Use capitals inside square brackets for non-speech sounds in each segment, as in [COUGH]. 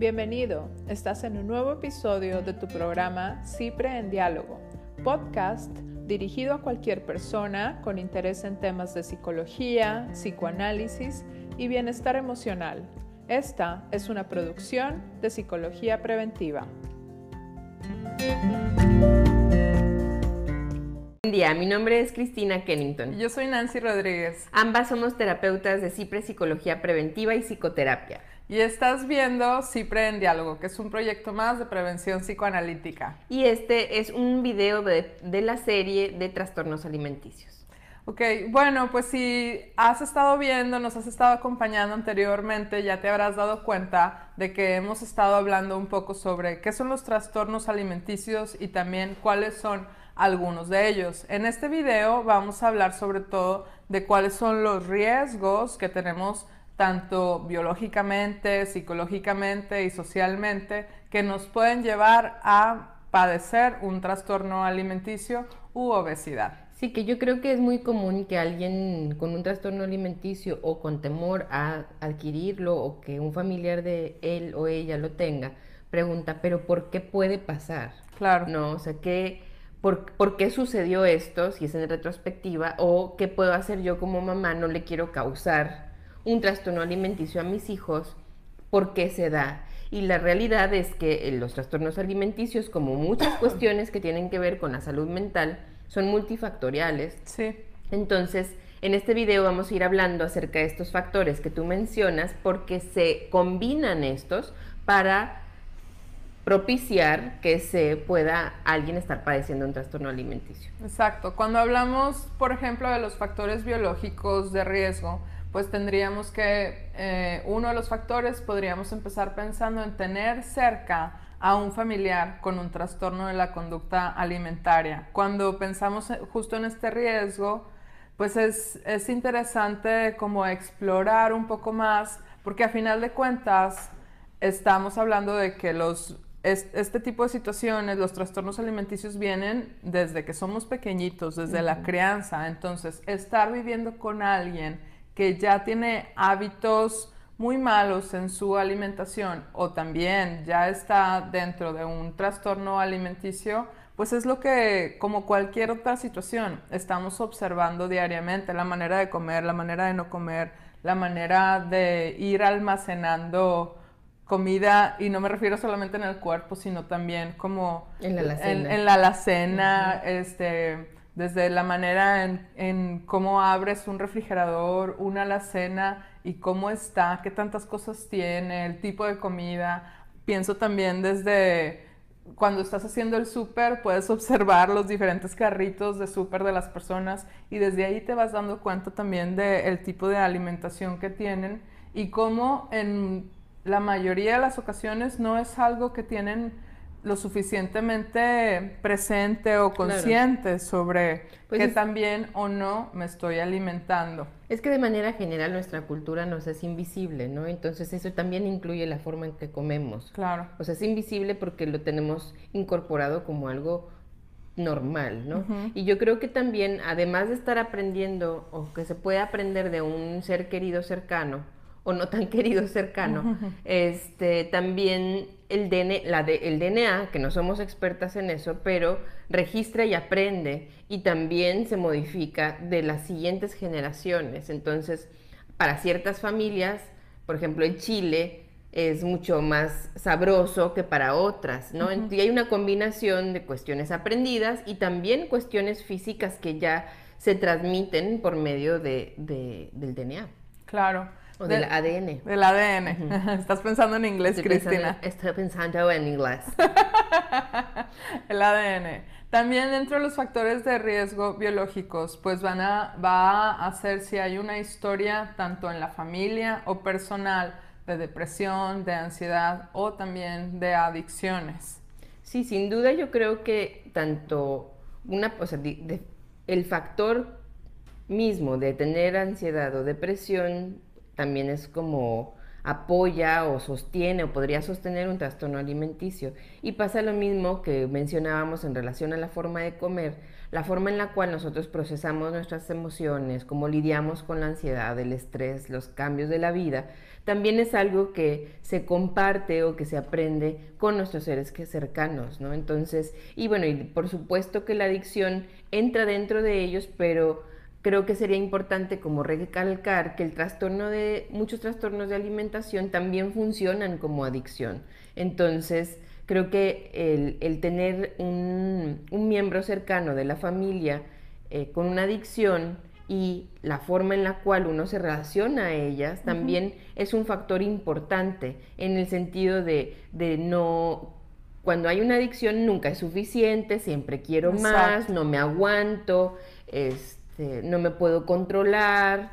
Bienvenido, estás en un nuevo episodio de tu programa Cipre en Diálogo, podcast dirigido a cualquier persona con interés en temas de psicología, psicoanálisis y bienestar emocional. Esta es una producción de Psicología Preventiva. Buen día, mi nombre es Cristina Kennington. Yo soy Nancy Rodríguez. Ambas somos terapeutas de CIPRE Psicología Preventiva y Psicoterapia. Y estás viendo Cipre en Diálogo, que es un proyecto más de prevención psicoanalítica. Y este es un video de, de la serie de trastornos alimenticios. Ok, bueno, pues si has estado viendo, nos has estado acompañando anteriormente, ya te habrás dado cuenta de que hemos estado hablando un poco sobre qué son los trastornos alimenticios y también cuáles son algunos de ellos. En este video vamos a hablar sobre todo de cuáles son los riesgos que tenemos tanto biológicamente, psicológicamente y socialmente, que nos pueden llevar a padecer un trastorno alimenticio u obesidad. Sí, que yo creo que es muy común que alguien con un trastorno alimenticio o con temor a adquirirlo o que un familiar de él o ella lo tenga, pregunta, pero ¿por qué puede pasar? Claro. No, o sea, ¿qué, por, ¿por qué sucedió esto? Si es en retrospectiva, o qué puedo hacer yo como mamá, no le quiero causar un trastorno alimenticio a mis hijos, ¿por qué se da? Y la realidad es que eh, los trastornos alimenticios, como muchas [COUGHS] cuestiones que tienen que ver con la salud mental, son multifactoriales. Sí. Entonces, en este video vamos a ir hablando acerca de estos factores que tú mencionas porque se combinan estos para propiciar que se pueda alguien estar padeciendo un trastorno alimenticio. Exacto. Cuando hablamos, por ejemplo, de los factores biológicos de riesgo, pues tendríamos que, eh, uno de los factores, podríamos empezar pensando en tener cerca a un familiar con un trastorno de la conducta alimentaria. Cuando pensamos justo en este riesgo, pues es, es interesante como explorar un poco más, porque a final de cuentas estamos hablando de que los este tipo de situaciones, los trastornos alimenticios vienen desde que somos pequeñitos, desde la crianza. Entonces, estar viviendo con alguien que ya tiene hábitos muy malos en su alimentación o también ya está dentro de un trastorno alimenticio, pues es lo que, como cualquier otra situación, estamos observando diariamente, la manera de comer, la manera de no comer, la manera de ir almacenando comida, y no me refiero solamente en el cuerpo, sino también como en la alacena, en, la alacena este desde la manera en, cómo abres un refrigerador, una alacena y cómo está, qué tantas cosas tiene, el tipo de comida. Pienso también desde cuando estás haciendo el súper, puedes observar los diferentes carritos de súper de las personas y desde ahí te vas dando cuenta también del tipo de alimentación que tienen y cómo en la mayoría de las ocasiones no es algo que tienen lo suficientemente presente o consciente sobre pues que también o no me estoy alimentando. Es que de manera general nuestra cultura nos es invisible, ¿no? Entonces eso también incluye la forma en que comemos. Claro. O sea, es invisible porque lo tenemos incorporado como algo normal, ¿no? Y yo creo que también, además de estar aprendiendo o que se puede aprender de un ser querido cercano, o no tan [LAUGHS] querido cercano, este, también el, DNA, la de, el DNA, que no somos expertas en eso, pero registra y aprende y también se modifica de las siguientes generaciones. Entonces, para ciertas familias, por ejemplo en Chile, es mucho más sabroso que para otras, ¿no? Y hay una combinación de cuestiones aprendidas y también cuestiones físicas que ya se transmiten por medio de, del DNA. Claro. O del, ADN. Del ADN. [LAUGHS] Estás pensando en inglés, Cristina. estoy pensando en inglés. [LAUGHS] el ADN. También dentro de los factores de riesgo biológicos, pues van a, va a hacer si hay una historia tanto en la familia o personal de depresión, de ansiedad o también de adicciones. Sí, sin duda yo creo que tanto una, o sea, el factor mismo de tener ansiedad o depresión también es como apoya o sostiene o podría sostener un trastorno alimenticio. Y pasa lo mismo que mencionábamos en relación a la forma de comer. la forma en la cual nosotros procesamos nuestras emociones, cómo lidiamos con la ansiedad, el estrés, los cambios de la vida, también es algo que se comparte o que se aprende con nuestros seres cercanos, ¿no? Entonces, y bueno, y por supuesto que la adicción entra dentro de ellos, pero creo que sería importante como recalcar que el trastorno de muchos trastornos de alimentación también funcionan como adicción. Entonces, creo que el, tener un, miembro cercano de la familia eh, con una adicción y la forma en la cual uno se relaciona a ellas también es un factor importante en el sentido de, no cuando hay una adicción nunca es suficiente, siempre quiero más, no me aguanto, este, no me puedo controlar,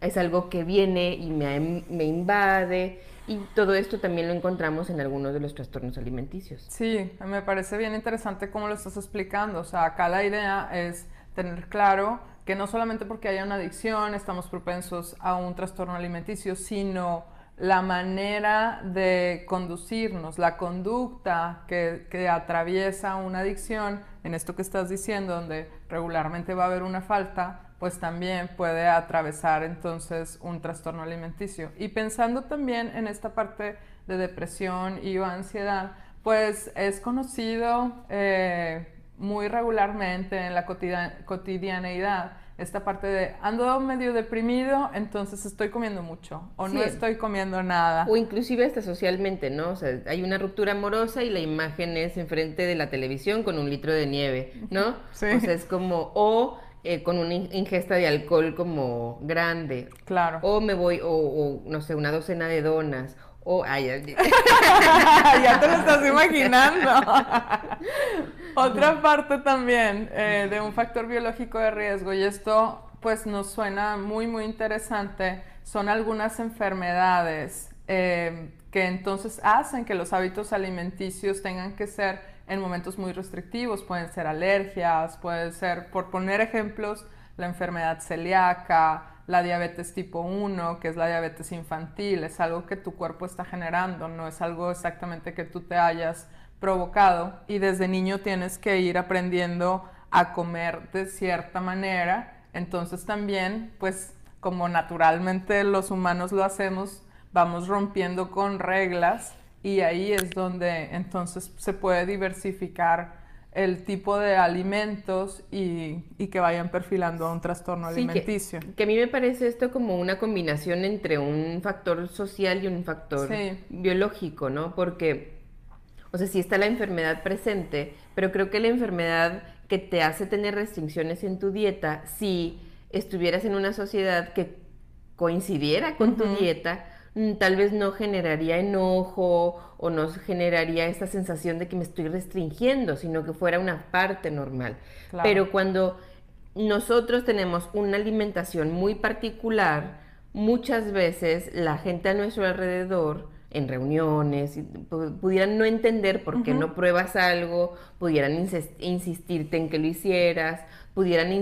es algo que viene y me, me, invade. Y todo esto también lo encontramos en algunos de los trastornos alimenticios. Sí, me parece bien interesante cómo lo estás explicando. O sea, acá la idea es tener claro que no solamente porque haya una adicción estamos propensos a un trastorno alimenticio, sino la manera de conducirnos, la conducta que, atraviesa una adicción, en esto que estás diciendo, donde regularmente va a haber una falta, pues también puede atravesar entonces un trastorno alimenticio. Y pensando también en esta parte de depresión y o ansiedad, pues es conocido eh, muy regularmente en la cotidianeidad esta parte de ando medio deprimido, entonces estoy comiendo mucho o no estoy comiendo nada. O inclusive hasta socialmente, ¿no? O sea, hay una ruptura amorosa y la imagen es enfrente de la televisión con un litro de nieve, ¿no? Sí. O sea, es como, o eh, con una ingesta de alcohol como grande. Claro. O me voy, o, no sé, una docena de donas. O, ay, [LAUGHS] ya te lo estás [LAUGHS] imaginando. Otra parte también eh, de un factor biológico de riesgo, y esto pues nos suena muy, muy interesante, son algunas enfermedades eh, que entonces hacen que los hábitos alimenticios tengan que ser en momentos muy restrictivos, pueden ser alergias, puede ser, por poner ejemplos, la enfermedad celíaca, la diabetes tipo 1, que es la diabetes infantil, es algo que tu cuerpo está generando, no es algo exactamente que tú te hayas provocado y desde niño tienes que ir aprendiendo a comer de cierta manera. Entonces también, pues como naturalmente los humanos lo hacemos, vamos rompiendo con reglas y ahí es donde entonces se puede diversificar el tipo de alimentos y, que vayan perfilando a un trastorno alimenticio. Que, a mí me parece esto como una combinación entre un factor social y un factor biológico, ¿no? Porque o sea, sí está la enfermedad presente, pero creo que la enfermedad que te hace tener restricciones en tu dieta, si estuvieras en una sociedad que coincidiera con tu dieta, tal vez no generaría enojo o no generaría esa sensación de que me estoy restringiendo, sino que fuera una parte normal. Pero cuando nosotros tenemos una alimentación muy particular, muchas veces la gente a nuestro alrededor en reuniones, pudieran no entender por qué no pruebas algo, pudieran insistirte en que lo hicieras, pudieran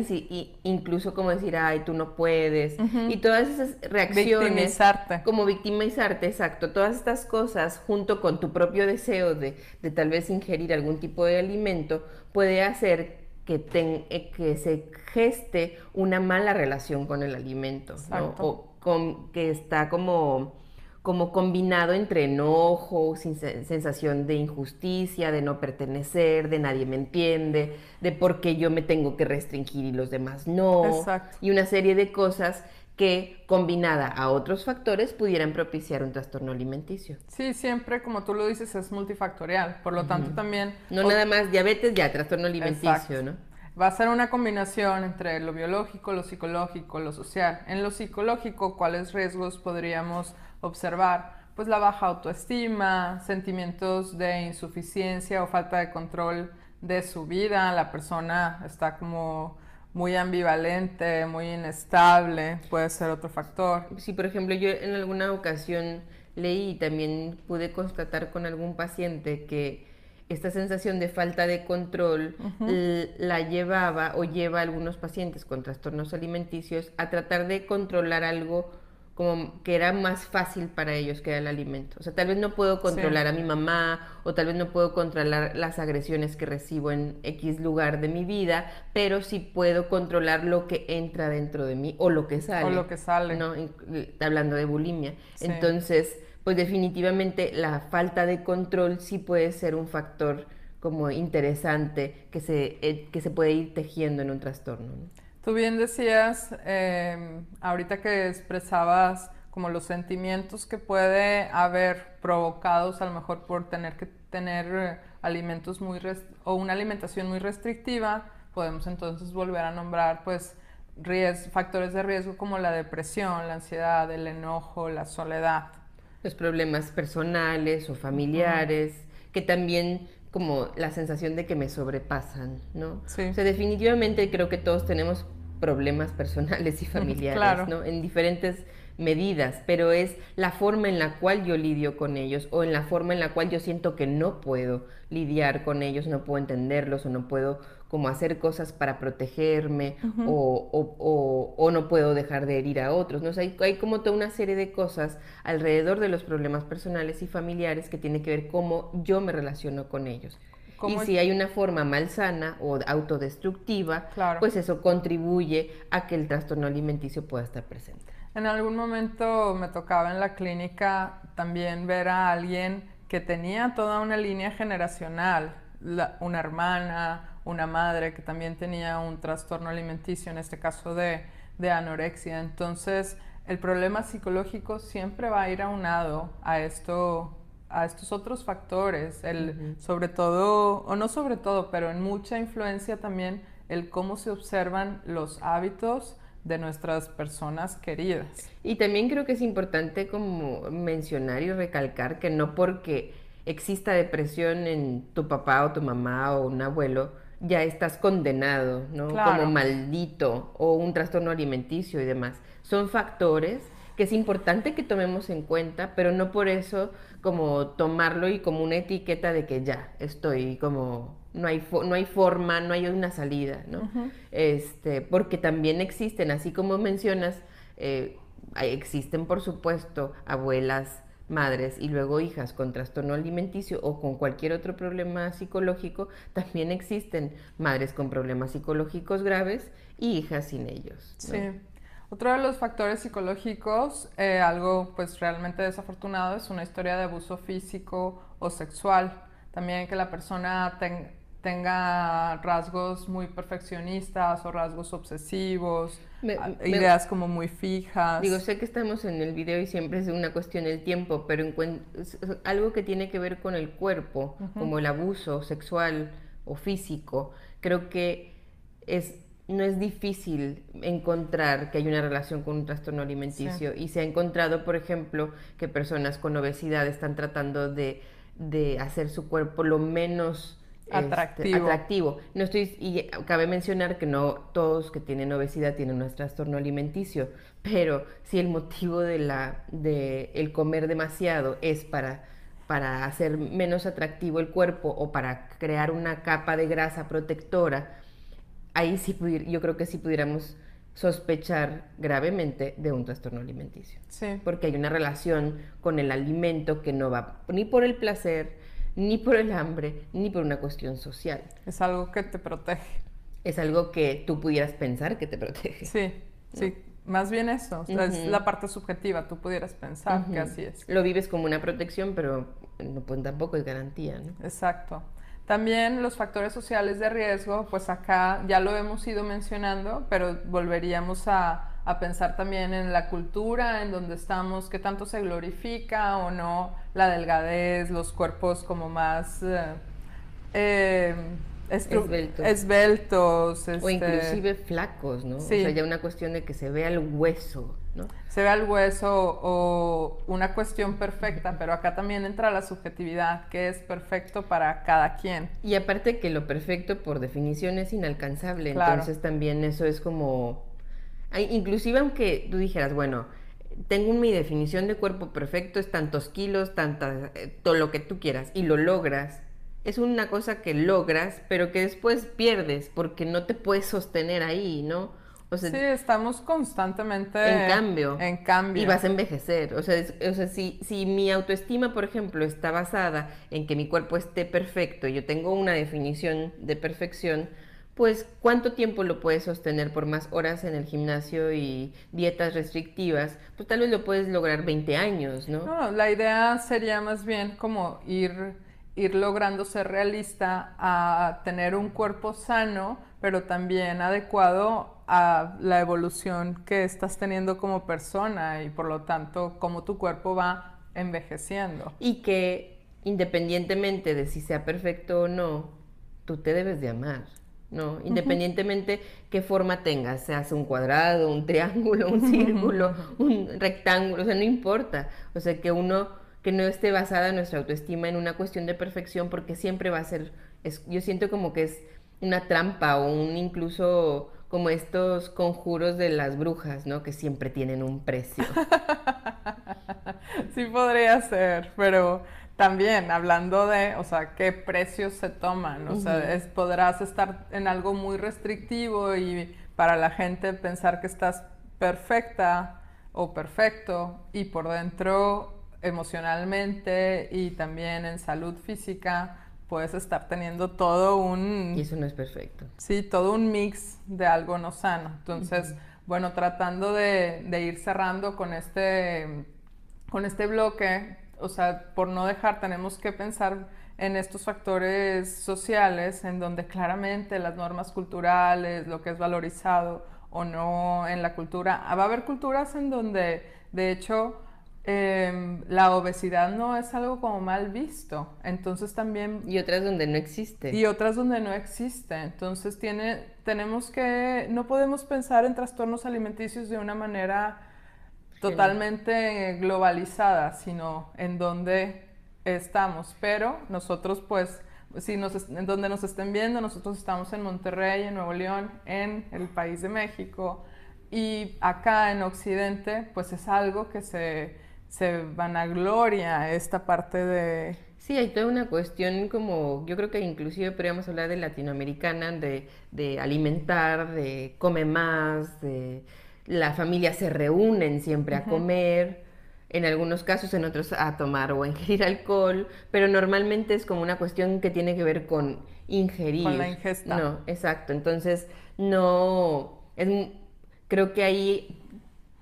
incluso como decir, ay, tú no puedes, y todas esas reacciones, victimizarte. como victimizarte, exacto, todas estas cosas junto con tu propio deseo de, tal vez ingerir algún tipo de alimento, puede hacer que, eh, que se geste una mala relación con el alimento, o con, que está como como combinado entre enojo, sensación de injusticia, de no pertenecer, de nadie me entiende, de por qué yo me tengo que restringir y los demás no, y una serie de cosas que combinada a otros factores pudieran propiciar un trastorno alimenticio. Sí, siempre, como tú lo dices, es multifactorial, por lo tanto también... No nada más diabetes, ya trastorno alimenticio, ¿no? Va a ser una combinación entre lo biológico, lo psicológico, lo social. En lo psicológico, ¿cuáles riesgos podríamos observar pues la baja autoestima, sentimientos de insuficiencia o falta de control de su vida, la persona está como muy ambivalente, muy inestable, puede ser otro factor. Sí, por ejemplo, yo en alguna ocasión leí y también pude constatar con algún paciente que esta sensación de falta de control la llevaba o lleva a algunos pacientes con trastornos alimenticios a tratar de controlar algo como que era más fácil para ellos que era el alimento. O sea, tal vez no puedo controlar a mi mamá o tal vez no puedo controlar las agresiones que recibo en X lugar de mi vida, pero sí puedo controlar lo que entra dentro de mí o lo que sale. O lo que sale. ¿no? Hablando de bulimia. Entonces, pues definitivamente la falta de control sí puede ser un factor como interesante que se, eh, que se puede ir tejiendo en un trastorno. Tú bien decías, em, ahorita que expresabas como los sentimientos que puede haber provocados a lo mejor por tener que tener eh, alimentos muy o una alimentación muy restrictiva, podemos entonces volver a nombrar pues factores de riesgo como la depresión, la ansiedad, el enojo, la soledad. Los problemas personales o familiares, que también como la sensación de que me sobrepasan, ¿no? Sí. O sea, definitivamente creo que todos tenemos problemas personales y [LAUGHS] familiares, ¿no? En diferentes medidas, pero es la forma en la cual yo lidio con ellos o en la forma en la cual yo siento que no puedo lidiar con ellos, no puedo entenderlos o no puedo como hacer cosas para protegerme o, no puedo dejar de herir a otros. ¿no? hay, hay, como toda una serie de cosas alrededor de los problemas personales y familiares que tiene que ver cómo yo me relaciono con ellos. Y si hay una forma malsana o autodestructiva, pues eso contribuye a que el trastorno alimenticio pueda estar presente. En algún momento me tocaba en la clínica también ver a alguien que tenía toda una línea generacional, una hermana, una madre que también tenía un trastorno alimenticio, en este caso de, de anorexia. Entonces, el problema psicológico siempre va a ir aunado a esto a estos otros factores, el, sobre todo, o no sobre todo, pero en mucha influencia también el cómo se observan los hábitos de nuestras personas queridas. Y también creo que es importante como mencionar y recalcar que no porque exista depresión en tu papá o tu mamá o un abuelo, ya estás condenado, ¿no? Como maldito o un trastorno alimenticio y demás. Son factores que es importante que tomemos en cuenta, pero no por eso como tomarlo y como una etiqueta de que ya estoy como no hay no hay forma, no hay una salida, ¿no? Este, porque también existen, así como mencionas, eh, existen por supuesto abuelas, madres y luego hijas con trastorno alimenticio o con cualquier otro problema psicológico, también existen madres con problemas psicológicos graves y hijas sin ellos. Sí. Otro de los factores psicológicos, eh, algo pues realmente desafortunado, es una historia de abuso físico o sexual. También que la persona tenga rasgos muy perfeccionistas o rasgos obsesivos, ideas como muy fijas. Digo, sé que estamos en el video y siempre es una cuestión del tiempo, pero algo que tiene que ver con el cuerpo, como el abuso sexual o físico, creo que es no es difícil encontrar que hay una relación con un trastorno alimenticio y se ha encontrado, por ejemplo, que personas con obesidad están tratando de, hacer su cuerpo lo menos este, atractivo. atractivo. No estoy y cabe mencionar que no todos que tienen obesidad tienen un trastorno alimenticio, pero si el motivo de la de el comer demasiado es para para hacer menos atractivo el cuerpo o para crear una capa de grasa protectora, ahí sí yo creo que sí pudiéramos sospechar gravemente de un trastorno alimenticio. Sí. Porque hay una relación con el alimento que no va ni por el placer, ni por el hambre, ni por una cuestión social. Es algo que te protege. Es algo que tú pudieras pensar que te protege. Sí, sí. Más bien eso, es la parte subjetiva, tú pudieras pensar que así es. Lo vives como una protección, pero no, pues, tampoco es garantía, ¿no? Exacto. También los factores sociales de riesgo, pues acá ya lo hemos ido mencionando, pero volveríamos a, pensar también en la cultura, en donde estamos, qué tanto se glorifica o no la delgadez, los cuerpos como más... Eh, eh, esbeltos. o este inclusive flacos, ¿no? O sea, ya una cuestión de que se vea el hueso, ¿no? Se vea el hueso o una cuestión perfecta, pero acá también entra la subjetividad, que es perfecto para cada quien. Y aparte que lo perfecto por definición es inalcanzable, entonces también eso es como... Inclusive aunque tú dijeras, bueno, tengo mi definición de cuerpo perfecto, es tantos kilos, tanta, eh, todo lo que tú quieras, y lo logras, es una cosa que logras, pero que después pierdes porque no te puedes sostener ahí, ¿no? Sí, estamos constantemente en cambio. En cambio. Y vas a envejecer. O sea, o sea si, si mi autoestima, por ejemplo, está basada en que mi cuerpo esté perfecto, yo tengo una definición de perfección, pues cuánto tiempo lo puedes sostener por más horas en el gimnasio y dietas restrictivas, pues tal vez lo puedes lograr 20 años, ¿no? No, la idea sería más bien como ir, ir logrando ser realista a tener un cuerpo sano, pero también adecuado a la evolución que estás teniendo como persona y por lo tanto cómo tu cuerpo va envejeciendo. Y que independientemente de si sea perfecto o no, tú te debes de amar. ¿no? Independientemente qué forma tengas, seas un cuadrado, un triángulo, un círculo, un rectángulo, o sea, no importa. O sea, que uno, que no esté basada nuestra autoestima en una cuestión de perfección, porque siempre va a ser, yo siento como que es una trampa o un incluso como estos conjuros de las brujas, ¿no? Que siempre tienen un precio. [LAUGHS] sí podría ser, pero también hablando de, o sea, qué precios se toman, o sea, es, podrás estar en algo muy restrictivo y para la gente pensar que estás perfecta o perfecto y por dentro emocionalmente y también en salud física puedes estar teniendo todo un... Y eso no es perfecto. Sí, todo un mix de algo no sano. Entonces, bueno, tratando de, de, ir cerrando con este, con este bloque, o sea, por no dejar, tenemos que pensar en estos factores sociales en donde claramente las normas culturales, lo que es valorizado o no en la cultura, va a haber culturas en donde, de hecho, em, la obesidad no es algo como mal visto. Entonces también... Y otras donde no existe. Y otras donde no existe. Entonces tiene, tenemos que, no podemos pensar en trastornos alimenticios de una manera totalmente globalizada, sino en donde estamos. Pero nosotros, pues, si nos, en donde nos estén viendo, nosotros estamos en Monterrey, en Nuevo León, en el país de México. Y acá en Occidente, pues es algo que se, se vanagloria esta parte de... Sí, hay toda una cuestión como, yo creo que inclusive podríamos hablar de latinoamericana, de, de alimentar, de come más, de la familia se reúnen siempre a comer, en algunos casos, en otros a tomar o a ingerir alcohol, pero normalmente es como una cuestión que tiene que ver con ingerir. Con la ingesta. No, exacto. Entonces, no, creo que ahí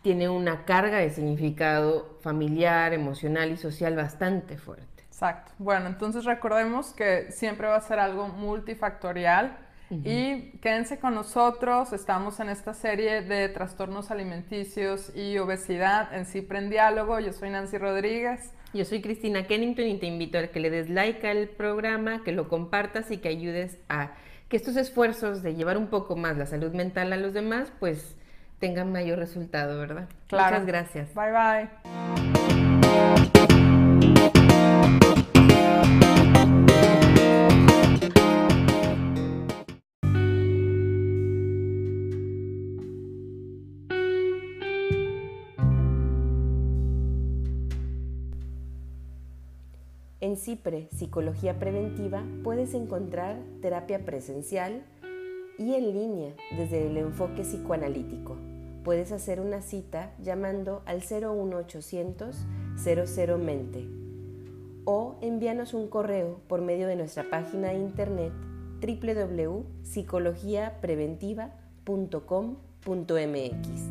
tiene una carga de significado familiar, emocional y social bastante fuerte. Exacto. Bueno, entonces recordemos que siempre va a ser algo multifactorial y quédense con nosotros, estamos en esta serie de trastornos alimenticios y obesidad en Cipre en Diálogo. Yo soy Nancy Rodríguez. Yo soy Cristina Kennington y te invito a que le des like al programa, que lo compartas y que ayudes a que estos esfuerzos de llevar un poco más la salud mental a los demás, pues tengan mayor resultado, ¿verdad? Muchas gracias. Bye bye. En CIPRE, Psicología Preventiva, puedes encontrar terapia presencial y en línea desde el enfoque psicoanalítico. Puedes hacer una cita llamando al 01800 00 mente o envíanos un correo por medio de nuestra página de internet www.psicologiapreventiva.com.mx.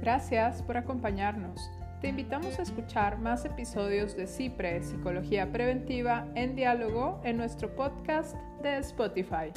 Gracias por acompañarnos. Te invitamos a escuchar más episodios de CIPRE, Psicología Preventiva, en diálogo en nuestro podcast de Spotify.